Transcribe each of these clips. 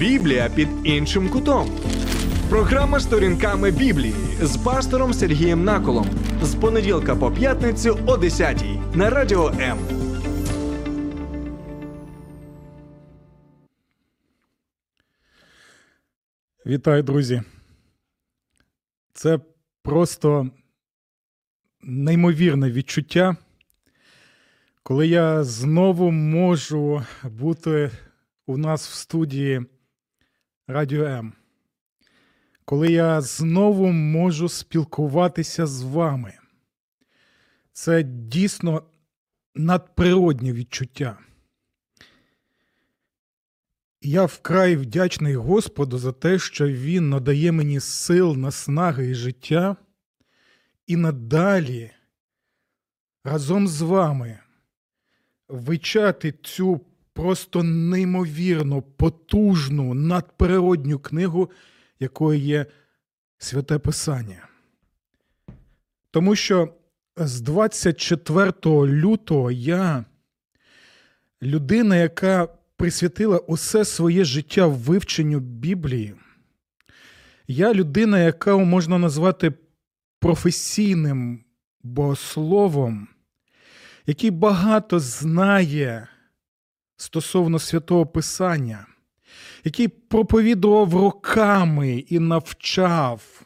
Біблія під іншим кутом. Програма сторінками Біблії з пастором Сергієм Наколом з понеділка по п'ятницю о 10 на радіо М. Вітаю, друзі. Це просто неймовірне відчуття, коли я знову можу бути у нас в студії Радіо М. Коли я знову можу спілкуватися з вами. Це дійсно надприродні відчуття. Я вкрай вдячний Господу за те, що Він надає мені сил, наснаги і життя, і надалі разом з вами вичати цю просто неймовірно потужну надприродню книгу, якою є Святе Писання. Тому що з 24 лютого я людина, яка присвятила усе своє життя вивченню Біблії. Я людина, яка можна назвати професійним богословом, який багато знає стосовно святого Писання, який проповідував роками і навчав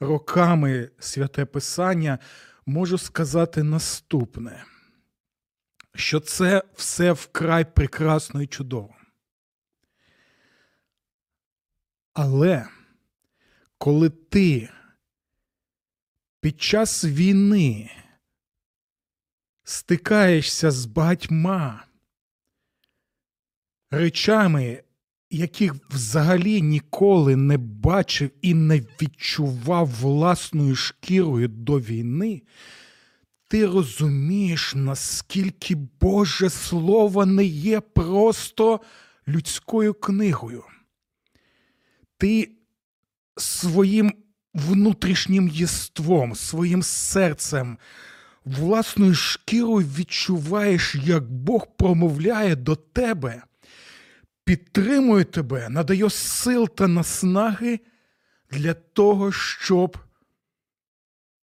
роками святе Писання, можу сказати наступне що це все вкрай прекрасно і чудово. Але коли ти під час війни стикаєшся з багатьма речами, яких взагалі ніколи не бачив і не відчував власною шкірою до війни, ти розумієш, наскільки Боже Слово не є просто людською книгою. Ти своїм внутрішнім єством, своїм серцем, власною шкірою відчуваєш, як Бог промовляє до тебе, підтримує тебе, надає сил та наснаги для того, щоб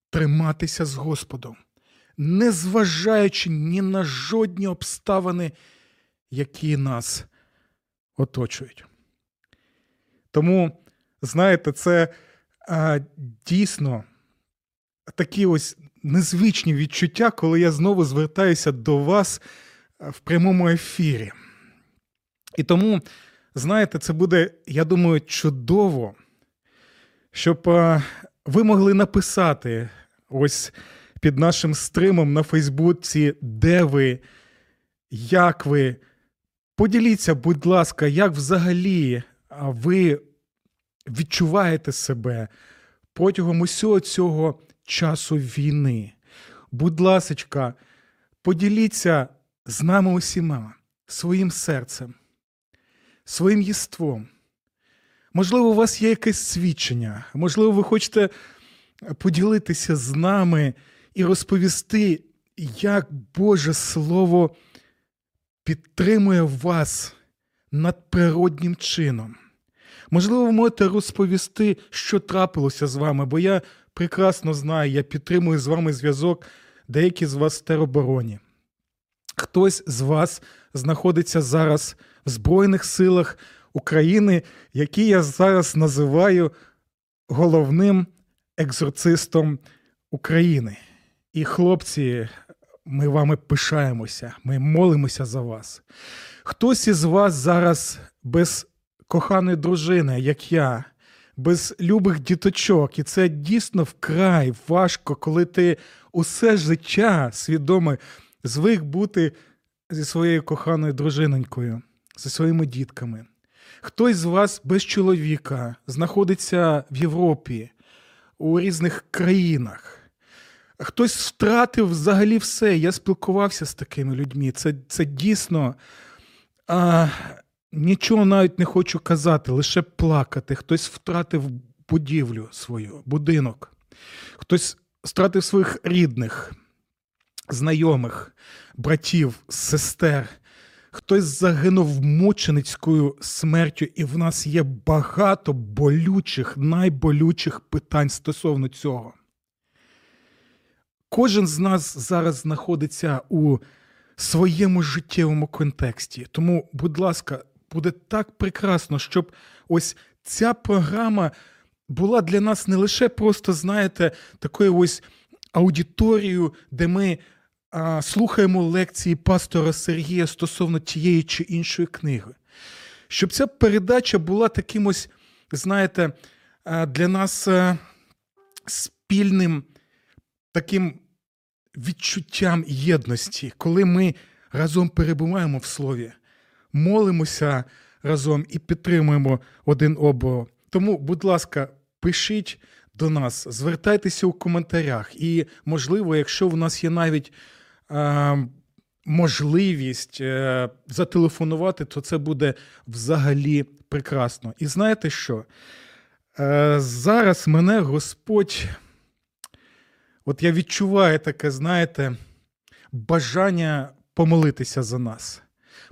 триматися з Господом незважаючи ні на жодні обставини, які нас оточують. Тому, знаєте, це а, дійсно такі ось незвичні відчуття, коли я знову звертаюся до вас в прямому ефірі. І тому, знаєте, це буде, я думаю, чудово, щоб ви могли написати ось під нашим стримом на Фейсбуці, де ви, як ви. Поділіться, будь ласка, як взагалі ви відчуваєте себе протягом усього цього часу війни. Будь ласка, поділіться з нами усіма своїм серцем, своїм єством. Можливо, у вас є якесь свідчення, можливо, ви хочете поділитися з нами і розповісти, як Боже Слово підтримує вас надприроднім чином. Можливо, ви можете розповісти, що трапилося з вами, бо я прекрасно знаю, я підтримую з вами зв'язок, деякі з вас в теробороні. Хтось з вас знаходиться зараз в Збройних силах України, які я зараз називаю головним екзорцистом України. І хлопці, ми вами пишаємося, ми молимося за вас. Хтось із вас зараз без коханої дружини, як я, без любих діточок, і це дійсно вкрай важко, коли ти усе життя свідомо звик бути зі своєю коханою дружинонькою, зі своїми дітками. Хтось з вас без чоловіка знаходиться в Європі, у різних країнах. Хтось втратив взагалі все. Я спілкувався з такими людьми. Це це дійсно а, нічого навіть не хочу казати, лише плакати. Хтось втратив будівлю свою, будинок, хтось втратив своїх рідних, знайомих, братів, сестер. Хтось загинув мученицькою смертю, і в нас є багато болючих, найболючих питань стосовно цього. Кожен з нас зараз знаходиться у своєму життєвому контексті. Тому, будь ласка, буде так прекрасно, щоб ось ця програма була для нас не лише просто, знаєте, такою ось аудиторією, де ми а, слухаємо лекції пастора Сергія стосовно тієї чи іншої книги. Щоб ця передача була таким ось, знаєте, для нас спільним таким відчуттям єдності, коли ми разом перебуваємо в слові, молимося разом і підтримуємо один одного. Тому, будь ласка, пишіть до нас, звертайтеся у коментарях, і, можливо, якщо в нас є навіть е, можливість е, зателефонувати, то це буде взагалі прекрасно. І знаєте що? Е, Зараз мене Господь. От я відчуваю таке, знаєте, бажання помолитися за нас,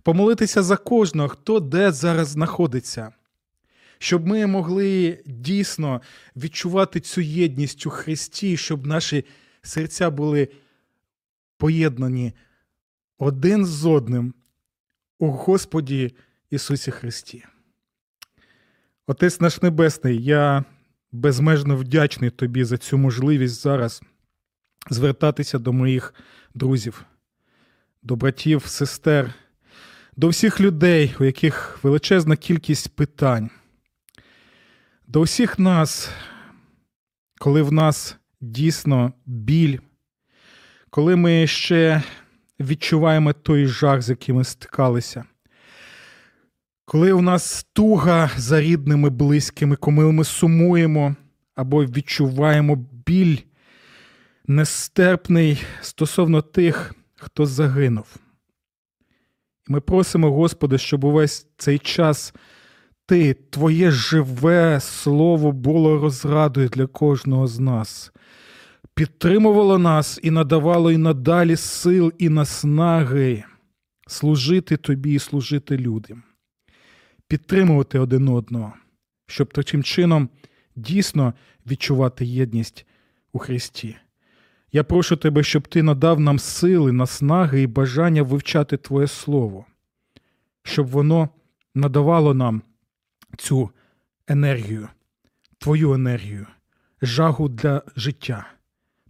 помолитися за кожного, хто де зараз знаходиться, щоб ми могли дійсно відчувати цю єдність у Христі, щоб наші серця були поєднані один з одним у Господі Ісусі Христі. Отець наш Небесний, я безмежно вдячний Тобі за цю можливість зараз звертатися до моїх друзів, до братів, сестер, до всіх людей, у яких величезна кількість питань, до всіх нас, коли в нас дійсно біль, коли ми ще відчуваємо той жах, з яким ми стикалися. Коли у нас туга за рідними, близькими, коли ми сумуємо або відчуваємо біль нестерпний стосовно тих, хто загинув. І ми просимо, Господи, щоб увесь цей час Ти, Твоє живе Слово було розрадою для кожного з нас, підтримувало нас і надавало і надалі сил і наснаги служити Тобі і служити людям, підтримувати один одного, щоб таким чином дійсно відчувати єдність у Христі. Я прошу тебе, щоб ти надав нам сили, наснаги і бажання вивчати Твоє Слово, щоб воно надавало нам цю енергію, Твою енергію, жагу для життя,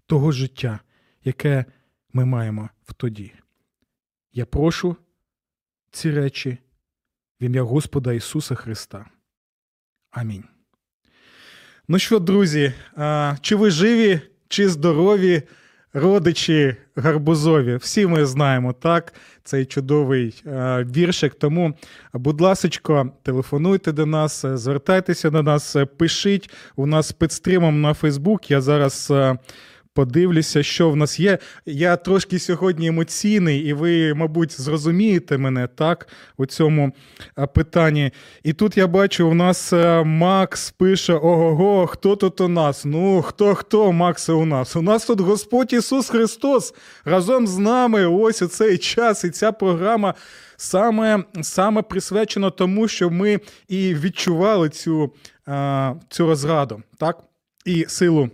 того життя, яке ми маємо в тоді. Я прошу ці речі в ім'я Господа Ісуса Христа. Амінь. Ну що, друзі, чи ви живі? чи здорові родичі гарбузові. Всі ми знаємо так, цей чудовий віршик. Тому, будь ласка, телефонуйте до нас, звертайтеся до нас, пишіть у нас під стримом на Фейсбук. Я зараз. Подивлюся, що в нас є. Я трошки сьогодні емоційний, і ви, мабуть, зрозумієте мене так у цьому питанні. І тут я бачу, у нас е, Макс пише: Ого, хто тут у нас? Ну, хто хто, Макс, у нас? У нас тут Господь Ісус Христос разом з нами. Ось у цей час, і ця програма. Саме саме присвячено тому, що ми і відчували цю цю розраду, так? І силу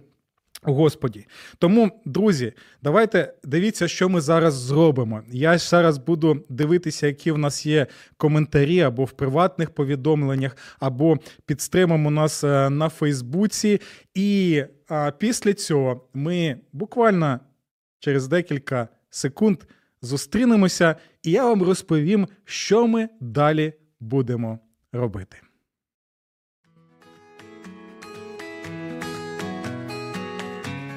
Господі. Тому, друзі, давайте дивіться, що ми зараз зробимо. Я зараз буду дивитися, які в нас є коментарі або в приватних повідомленнях, або під стримом у нас е, на Фейсбуці. І а, після цього ми буквально через декілька секунд зустрінемося, і я вам розповім, що ми далі будемо робити.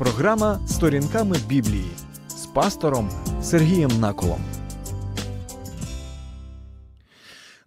Програма Сторінками Біблії з пастором Сергієм Наколом.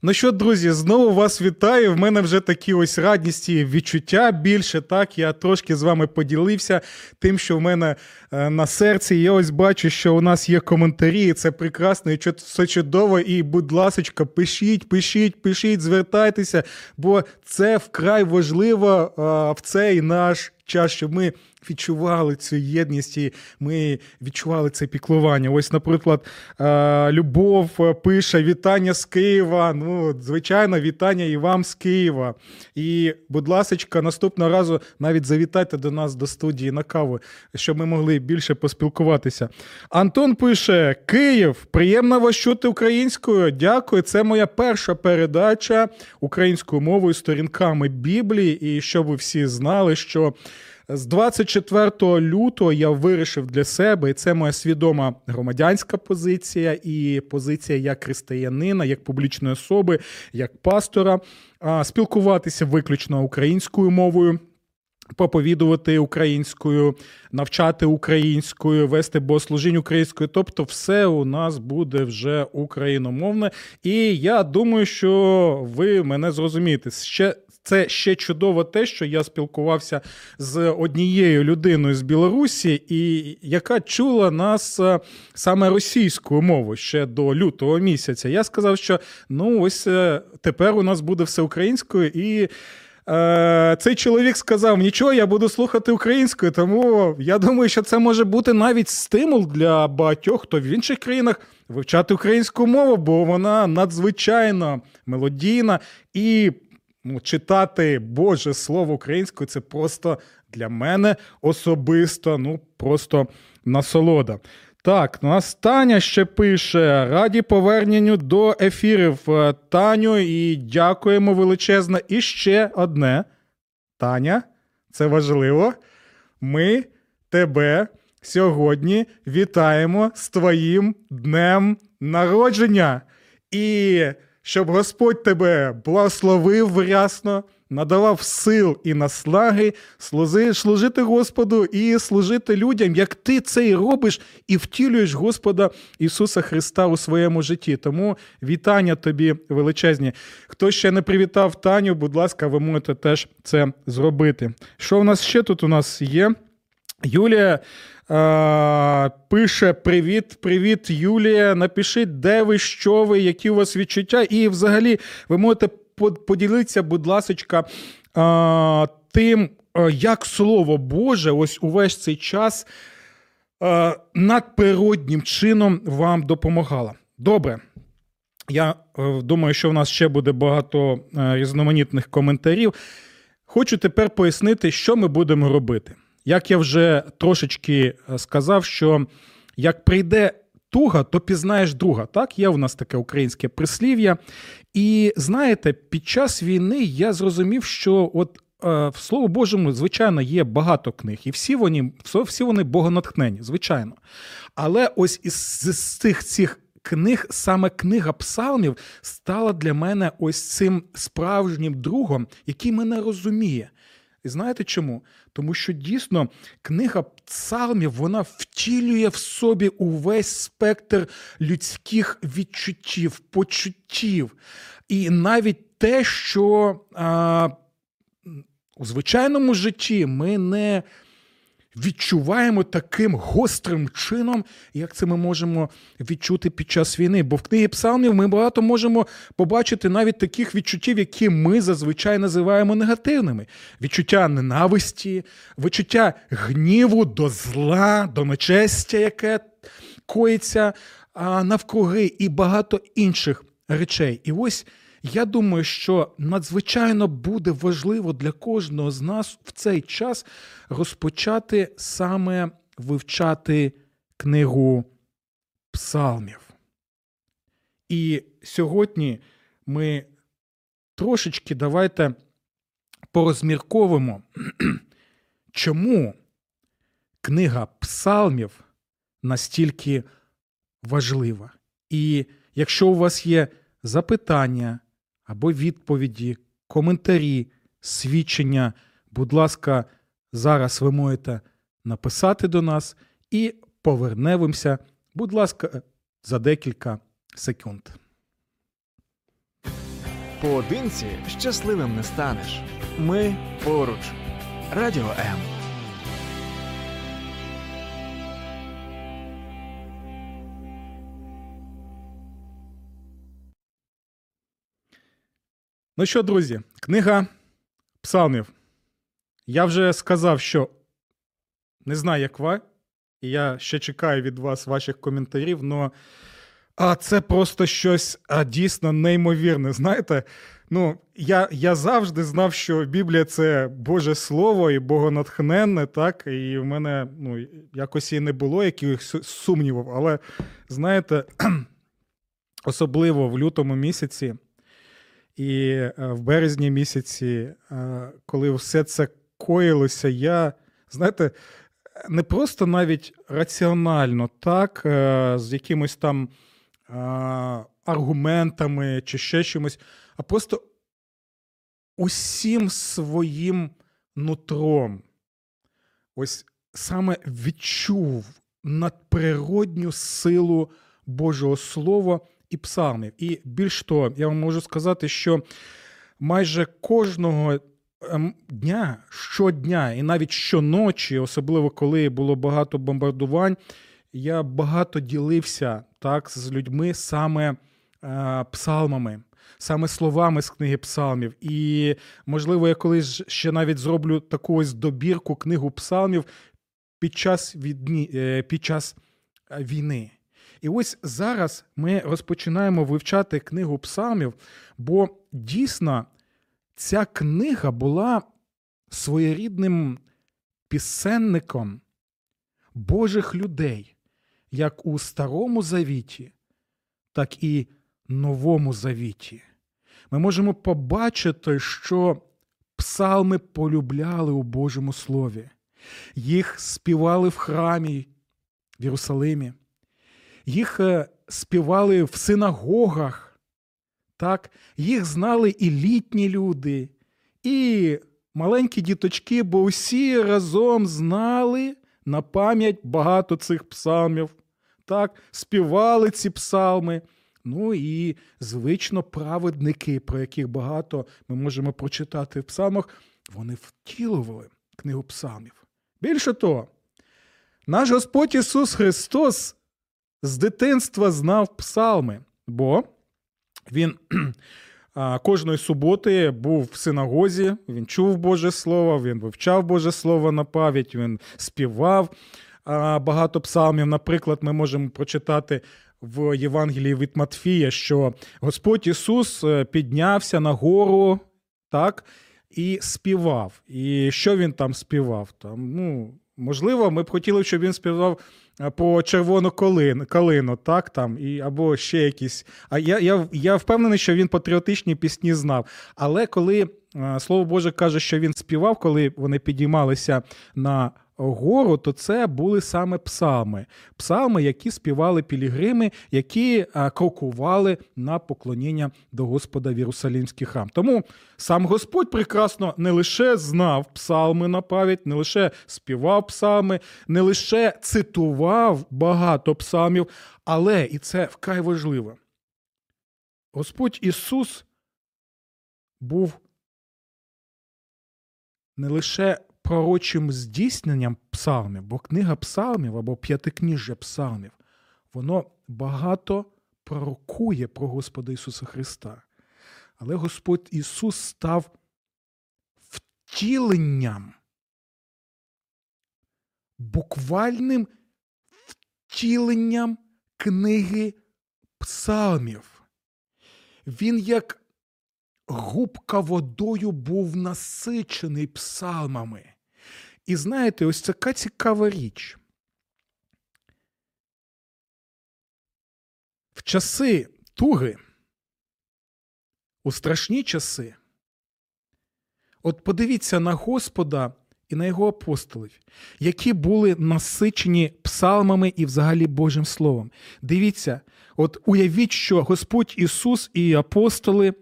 Ну що, друзі, знову вас вітаю. В мене вже такі ось радісті відчуття більше. Так, я трошки з вами поділився тим, що в мене е, на серці. Я ось бачу, що у нас є коментарі. і Це прекрасно, і все чудово. І, будь ласочка, пишіть, пишіть, пишіть, звертайтеся, бо це вкрай важливо е, в цей наш час, щоб ми відчували цю єдність і ми відчували це піклування. Ось, наприклад, е, Любов е, пише вітання з Києва. Ну, звичайно, вітання і вам з Києва. І, будь ласка, наступного разу навіть завітайте до нас до студії на каву, щоб ми могли більше поспілкуватися. Антон пише: Київ, приємно вас чути українською. Дякую. Це моя перша передача українською мовою сторінками Біблії. І щоб ви всі знали, що. З 24 лютого я вирішив для себе, і це моя свідома громадянська позиція, і позиція як християнина, як публічної особи, як пастора, спілкуватися виключно українською мовою. Проповідувати українською, навчати українською, вести богослужінь українською. Тобто, все у нас буде вже україномовне. І я думаю, що ви мене зрозумієте. Ще це ще чудово те, що я спілкувався з однією людиною з Білорусі, і яка чула нас е, саме російською мовою ще до лютого місяця. Я сказав, що ну ось е, тепер у нас буде все українською і. Е, цей чоловік сказав: нічого, я буду слухати українською, тому я думаю, що це може бути навіть стимул для багатьох, хто в інших країнах вивчати українську мову, бо вона надзвичайно мелодійна і ну, читати Боже Слово українською це просто для мене особисто, ну просто насолода. Так, нас Таня ще пише: раді поверненню до ефірів. Е, Таню, і дякуємо величезно. І ще одне. Таня, це важливо. Ми тебе сьогодні вітаємо з твоїм днем народження. І щоб Господь тебе благословив рясно, надавав сил і наслаги служити Господу і служити людям, як ти це і робиш, і втілюєш Господа Ісуса Христа у своєму житті. Тому вітання тобі величезні. Хто ще не привітав Таню, будь ласка, ви можете теж це зробити. Що в нас ще тут у нас є? Юлія е, пише: Привіт, привіт, Юлія. Напишіть, де ви, що ви, які у вас відчуття. І взагалі ви можете под- поділитися, будь ласка, е, тим, е, як Слово Боже, ось увесь цей час е, надприроднім чином вам допомагало. Добре. Я е, думаю, що в нас ще буде багато е, різноманітних коментарів. Хочу тепер пояснити, що ми будемо робити. Як я вже трошечки е, сказав, що як прийде туга, то пізнаєш друга. Так, є у нас таке українське прислів'я. І знаєте, під час війни я зрозумів, що от е, в Слово Божому, звичайно, є багато книг, і всі вони, всі вони богонатхнені, звичайно. Але ось із з цих цих книг, саме книга псалмів стала для мене ось цим справжнім другом, який мене розуміє. І знаєте чому? Тому що дійсно книга псалмів вона втілює в собі увесь спектр людських відчуттів, почуттів. І навіть те, що а, у звичайному житті ми не відчуваємо таким гострим чином, як це ми можемо відчути під час війни. Бо в книгі псалмів ми багато можемо побачити навіть таких відчуттів, які ми зазвичай називаємо негативними: відчуття ненависті, відчуття гніву до зла, до нечестя, яке коїться навкруги, і багато інших речей. І ось. Я думаю, що надзвичайно буде важливо для кожного з нас в цей час розпочати саме вивчати книгу псалмів. І сьогодні ми трошечки давайте порозмірковуємо, чому книга псалмів настільки важлива. І якщо у вас є запитання, або відповіді, коментарі, свідчення. Будь ласка, зараз ви можете написати до нас і повернемося, будь ласка, за декілька секунд. поодинці щасливим не станеш. Ми поруч. Радіо М. Ну що, друзі, книга псалмів. Я вже сказав, що не знаю, як ви, і я ще чекаю від вас ваших коментарів, але а це просто щось а, дійсно неймовірне. Знаєте, ну, я, я завжди знав, що Біблія це Боже Слово і богонатхненне, так, і в мене ну, якось і не було якихось сумнівів, але знаєте, особливо в лютому місяці. І е, в березні місяці, е, коли все це коїлося, я, знаєте, не просто навіть раціонально, так, е, з якимось там аргументами чи ще чимось, а просто усім своїм нутром. Ось саме відчув надприродню силу Божого Слова і псалмів. І більш того, я вам можу сказати, що майже кожного ем, дня, щодня, і навіть щоночі, особливо коли було багато бомбардувань, я багато ділився так з людьми саме е, псалмами. Саме словами з книги псалмів. І, можливо, я колись ще навіть зроблю таку ось добірку книгу псалмів під час відні, е, під час е, війни. І ось зараз ми розпочинаємо вивчати книгу псалмів, бо дійсно ця книга була своєрідним пісенником Божих людей, як у Старому Завіті, так і Новому Завіті. Ми можемо побачити, що псалми полюбляли у Божому Слові, їх співали в храмі в Єрусалимі їх е, співали в синагогах, так? їх знали і літні люди, і маленькі діточки, бо усі разом знали на пам'ять багато цих псалмів, так? співали ці псалми. Ну і, звично, праведники, про яких багато ми можемо прочитати в псалмах, вони втілювали книгу псалмів. Більше того, наш Господь Ісус Христос з дитинства знав псалми, бо він кожної суботи був в синагозі, він чув Боже Слово, він вивчав Боже Слово на пам'ять, він співав багато псалмів. Наприклад, ми можемо прочитати. В Євангелії від Матфія, що Господь Ісус е, піднявся на гору, так, і співав. І що він там співав? Там, ну, Можливо, ми б хотіли, щоб він співав по червону калину, калину, так там, і або ще якісь. А я я, я впевнений, що він патріотичні пісні знав. Але коли е, слово Боже каже, що він співав, коли вони підіймалися на гору, то це були саме псалми, псалми, які співали пілігрими, які крокували на поклоніння до Господа в Єрусалімський храм. Тому сам Господь прекрасно не лише знав псалми на пам'ять, не лише співав псалми, не лише цитував багато псалмів, але і це вкрай важливо. Господь Ісус був не лише пророчим здійсненням псалмів, бо книга псалмів або п'ятикніжжя псалмів, воно багато пророкує про Господа Ісуса Христа. Але Господь Ісус став втіленням, буквальним втіленням книги псалмів. Він як губка водою був насичений псалмами. І знаєте, ось така цікава річ. В часи туги, у страшні часи, от подивіться на Господа і на його апостолів, які були насичені псалмами і взагалі Божим Словом. Дивіться, от уявіть, що Господь Ісус і апостоли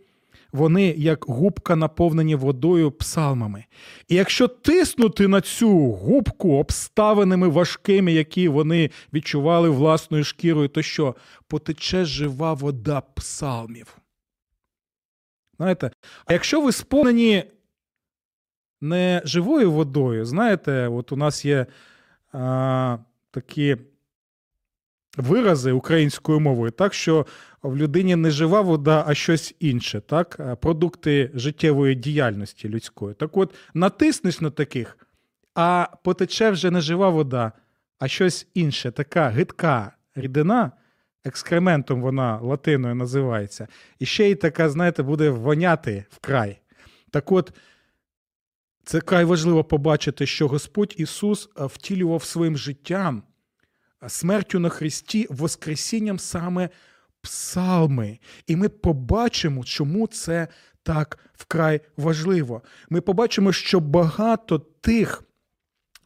вони як губка наповнені водою псалмами. І якщо тиснути на цю губку обставинами важкими, які вони відчували власною шкірою, то що потече жива вода псалмів. Знаєте? А якщо ви сповнені не живою водою, знаєте, от у нас є а, такі вирази українською мовою, так що в людині не жива вода, а щось інше, так? продукти життєвої діяльності людської. Так от, натиснеш на таких, а потече вже не жива вода, а щось інше, така гидка рідина. Екскрементом вона латиною називається. І ще й така, знаєте, буде воняти вкрай. Так от, це край важливо побачити, що Господь Ісус втілював своїм життям, смертю на Христі, Воскресінням саме псалми. І ми побачимо, чому це так вкрай важливо. Ми побачимо, що багато тих.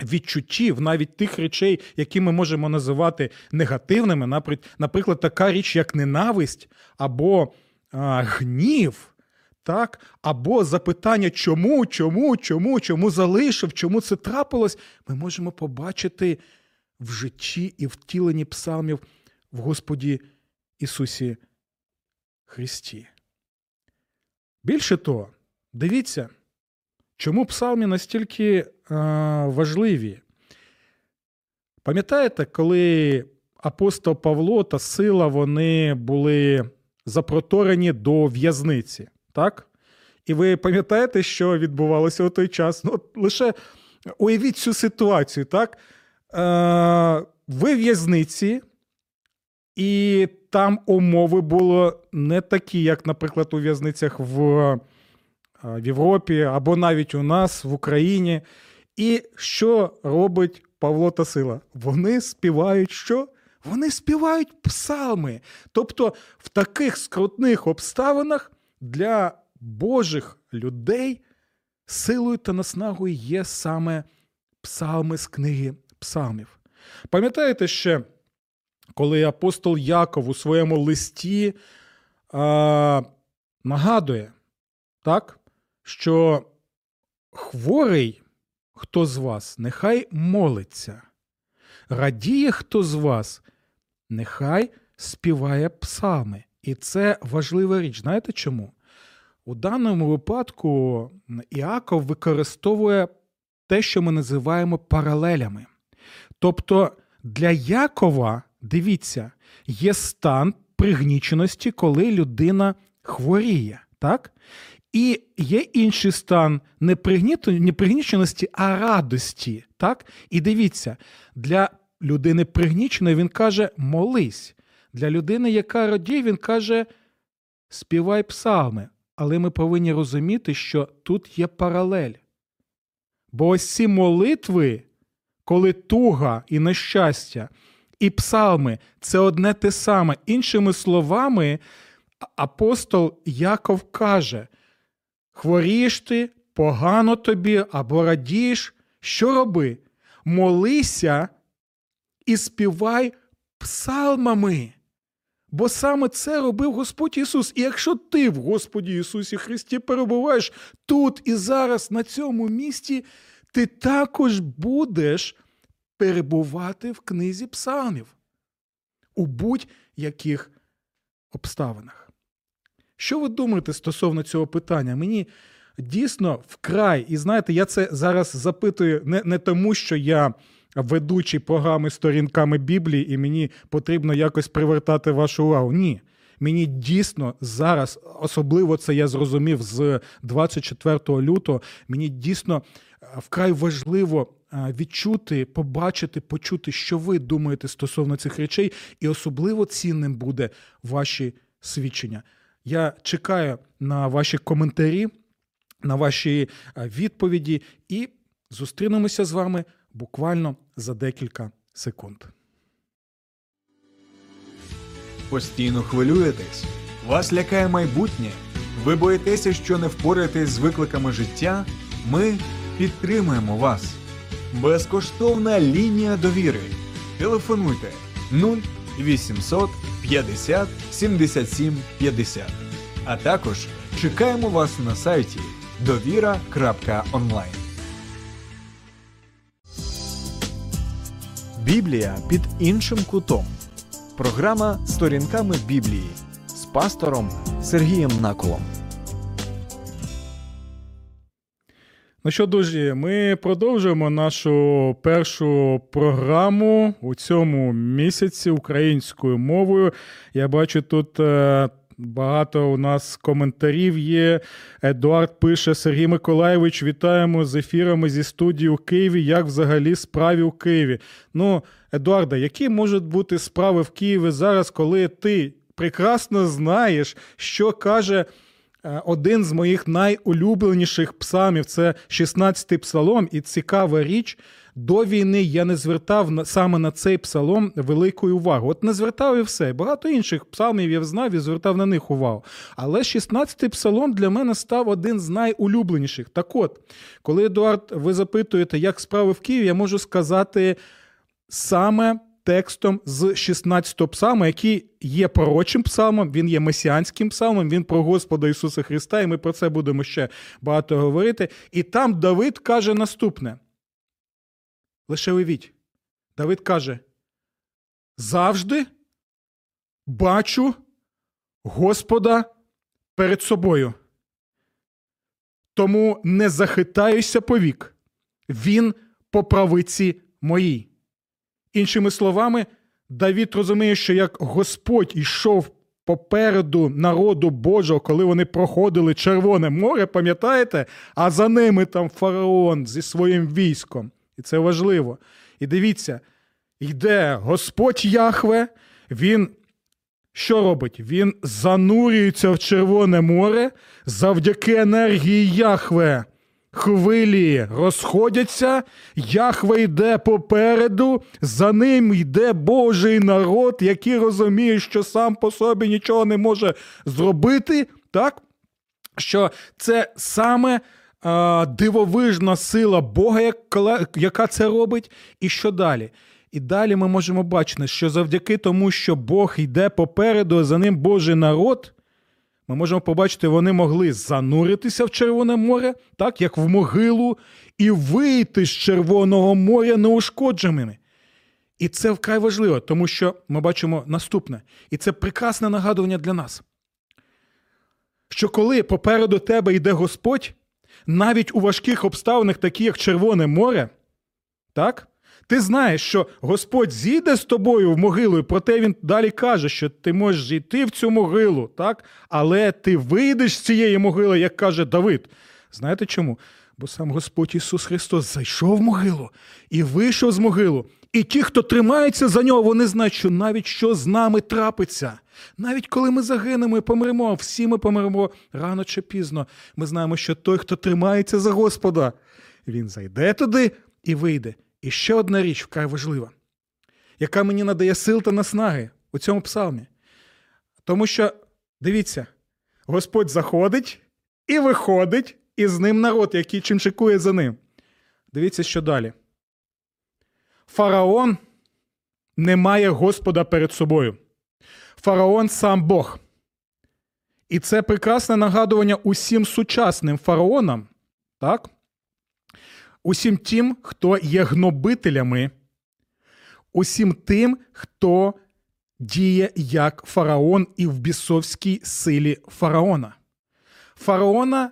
Відчуттів, навіть тих речей, які ми можемо називати негативними, наприклад, така річ, як ненависть або а, гнів, так? або запитання, чому, чому, чому, чому залишив, чому це трапилось, ми можемо побачити в житті і втіленні псалмів в Господі Ісусі Христі. Більше того, дивіться, чому псалми настільки а, важливі. Пам'ятаєте, коли апостол Павло та Сила вони були запроторені до в'язниці, так? І ви пам'ятаєте, що відбувалося у той час? Ну, Лише уявіть цю ситуацію, так? Е, ви в'язниці, і там умови були не такі, як, наприклад, у в'язницях в, е, в Європі або навіть у нас в Україні. І що робить Павло та Сила? Вони співають що? Вони співають псалми. Тобто в таких скрутних обставинах для Божих людей силою та наснагою є саме псалми з книги псалмів. Пам'ятаєте ще, коли апостол Яков у своєму листі а, нагадує, так, що хворий, хто з вас, нехай молиться, радіє хто з вас, нехай співає псалми. І це важлива річ. Знаєте чому? У даному випадку Іаков використовує те, що ми називаємо паралелями. Тобто для Якова, дивіться, є стан пригніченості, коли людина хворіє. так? І є інший стан не пригніченості, а радості. так? І дивіться, для людини пригніченої він каже молись. Для людини, яка радіє, він каже співай псалми. Але ми повинні розуміти, що тут є паралель. Бо ось ці молитви, коли туга і нещастя, і псалми це одне те саме. Іншими словами, апостол Яков каже: хворієш ти, погано тобі або радієш, що роби? Молися і співай псалмами. Бо саме це робив Господь Ісус. І якщо ти в Господі Ісусі Христі перебуваєш тут і зараз, на цьому місці, ти також будеш перебувати в книзі псалмів у будь-яких обставинах. Що ви думаєте стосовно цього питання? Мені дійсно вкрай, і знаєте, я це зараз запитую не, не тому, що я ведучий програми сторінками Біблії, і мені потрібно якось привертати вашу увагу. Ні. Мені дійсно зараз, особливо це я зрозумів з 24 лютого. Мені дійсно е, вкрай важливо е, відчути, побачити, почути, що ви думаєте стосовно цих речей, і особливо цінним буде ваші свідчення. Я чекаю на ваші коментарі, на ваші е, відповіді, і зустрінемося з вами буквально за декілька секунд. Постійно хвилюєтесь? Вас лякає майбутнє? Ви боїтеся, що не впораєтесь з викликами життя? Ми підтримуємо вас. Безкоштовна лінія довіри. Телефонуйте 0800 50 77 50. А також чекаємо вас на сайті довіра.онлайн. Біблія під іншим кутом. Програма Сторінками Біблії з пастором Сергієм Наколом. Ну що, друзі, ми продовжуємо нашу першу програму у цьому місяці українською мовою. Я бачу тут е, Багато у нас коментарів є. Едуард пише: Сергій Миколаєвич, вітаємо з ефірами зі студії у Києві. Як взагалі справи у Києві? Ну, Едуарда, які можуть бути справи в Києві зараз, коли ти прекрасно знаєш, що каже Е, один з моїх найулюбленіших псалмів це 16-й псалом, і цікава річ. До війни я не звертав на, саме на цей псалом великої уваги. От не звертав і все. Багато інших псалмів я знав і звертав на них увагу. Але 16-й псалом для мене став один з найулюбленіших. Так от, коли Едуард, ви запитуєте, як справи в Києві, я можу сказати саме текстом з 16-го псалма, який є пророчим псалмом, він є месіанським псалмом, він про Господа Ісуса Христа, і ми про це будемо ще багато говорити. І там Давид каже наступне. Лише уявіть, Давид каже: завжди бачу Господа перед собою. Тому не захитаюся повік. Він по правиці моїй. Іншими словами, Давід розуміє, що як Господь йшов попереду народу Божого, коли вони проходили Червоне море, пам'ятаєте? А за ними там фараон зі своїм військом. І це важливо. І дивіться, йде Господь Яхве, він що робить? Він занурюється в Червоне море завдяки енергії Яхве. Хвилі розходяться, Яхве йде попереду, за ним йде Божий народ, який розуміє, що сам по собі нічого не може зробити, так? Що це саме дивовижна сила Бога, яка це робить, і що далі? І далі ми можемо бачити, що завдяки тому, що Бог йде попереду, за ним Божий народ ми можемо побачити, вони могли зануритися в Червоне море, так як в могилу, і вийти з Червоного моря неушкодженими. І це вкрай важливо, тому що ми бачимо наступне. І це прекрасне нагадування для нас. Що коли попереду тебе йде Господь, навіть у важких обставинах, такі як Червоне море, так? Ти знаєш, що Господь зійде з тобою в могилу, і проте він далі каже, що ти можеш йти в цю могилу, так? але ти вийдеш з цієї могили, як каже Давид. Знаєте чому? Бо сам Господь Ісус Христос зайшов в могилу і вийшов з могилу. І ті, хто тримається за нього, вони знають, що навіть що з нами трапиться. Навіть коли ми загинемо і помремо, всі ми помремо рано чи пізно. Ми знаємо, що той, хто тримається за Господа, він зайде туди і вийде. І ще одна річ вкрай важлива, яка мені надає сил та наснаги у цьому псалмі. Тому що, дивіться, Господь заходить і виходить, і з ним народ, який чимчикує за ним. Дивіться, що далі. Фараон не має Господа перед собою. Фараон сам Бог. І це прекрасне нагадування усім сучасним фараонам, так? усім тим, хто є гнобителями, усім тим, хто діє як фараон і в бісовській силі фараона. Фараона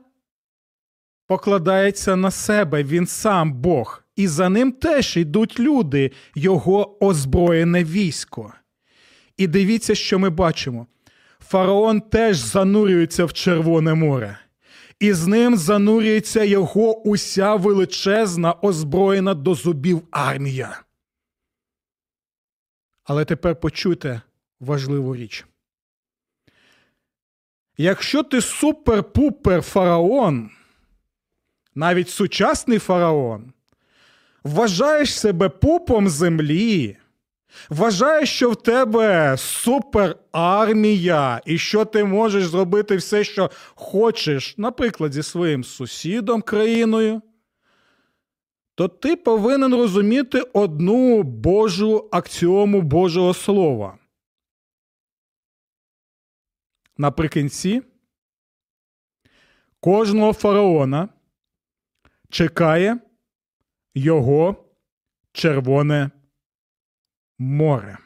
покладається на себе, він сам Бог, і за ним теж йдуть люди, його озброєне військо. І дивіться, що ми бачимо. Фараон теж занурюється в Червоне море і з ним занурюється його уся величезна, озброєна до зубів армія. Але тепер почуйте важливу річ. Якщо ти супер-пупер фараон, навіть сучасний фараон, вважаєш себе пупом землі, Вважаєш, що в тебе суперармія, і що ти можеш зробити все, що хочеш, наприклад, зі своїм сусідом країною, то ти повинен розуміти одну Божу акціому Божого Слова. Наприкінці кожного фараона чекає його червоне море.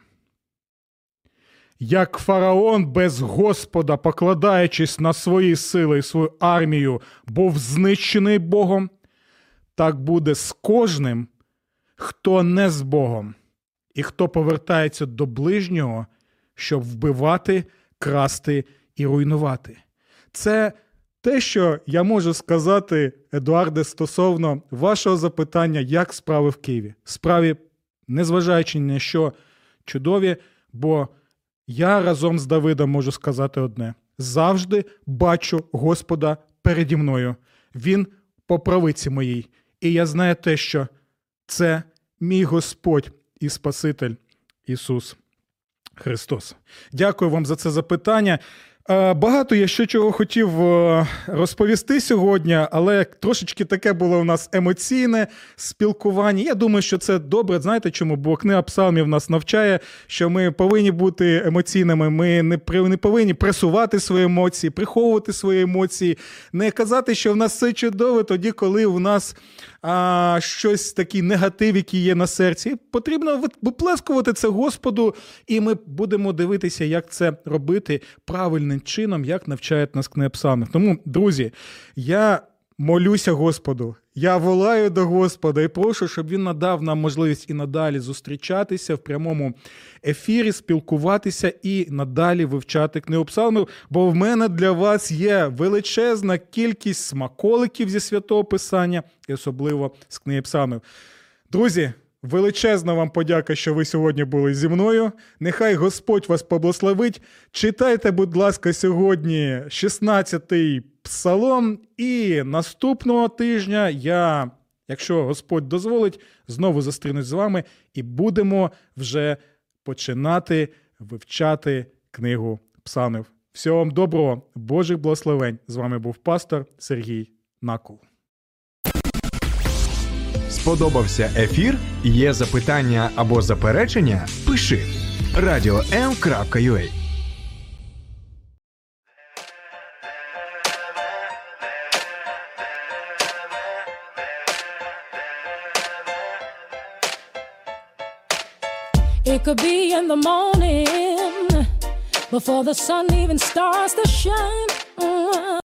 Як фараон без Господа, покладаючись на свої сили і свою армію, був знищений Богом, так буде з кожним, хто не з Богом, і хто повертається до ближнього, щоб вбивати, красти і руйнувати. Це те, що я можу сказати, Едуарде, стосовно вашого запитання, як справи в Києві. Справі, незважаючи на що чудові, бо я разом з Давидом можу сказати одне: завжди бачу Господа переді мною. Він по правиці моїй. І я знаю те, що це мій Господь і Спаситель Ісус Христос. Дякую вам за це запитання. Е, Багато я ще чого хотів е, розповісти сьогодні, але трошечки таке було у нас емоційне спілкування. Я думаю, що це добре. Знаєте чому? Бо книга псалмів нас навчає, що ми повинні бути емоційними. Ми не не повинні пресувати свої емоції, приховувати свої емоції, не казати, що в нас все чудово, тоді, коли у нас а, щось такий негатив, який є на серці. Потрібно виплескувати це Господу, і ми будемо дивитися, як це робити правильним чином, як навчають нас книга псалмів. Тому, друзі, я молюся Господу. Я волаю до Господа і прошу, щоб він надав нам можливість і надалі зустрічатися в прямому ефірі, спілкуватися і надалі вивчати книгу псалмів. Бо в мене для вас є величезна кількість смаколиків зі святого писання, і особливо з книги псалмів. Друзі, величезна вам подяка, що ви сьогодні були зі мною. Нехай Господь вас поблагословить. Читайте, будь ласка, сьогодні 16-й псалом, і наступного тижня я, якщо Господь дозволить, знову зустрінусь з вами і будемо вже починати вивчати книгу псалмів. Всього вам доброго, Божих благословень. З вами був пастор Сергій Накол. Сподобався ефір? Є запитання або заперечення? Пиши radio.m.ua could be in the morning before the sun even starts to shine. Mm -hmm.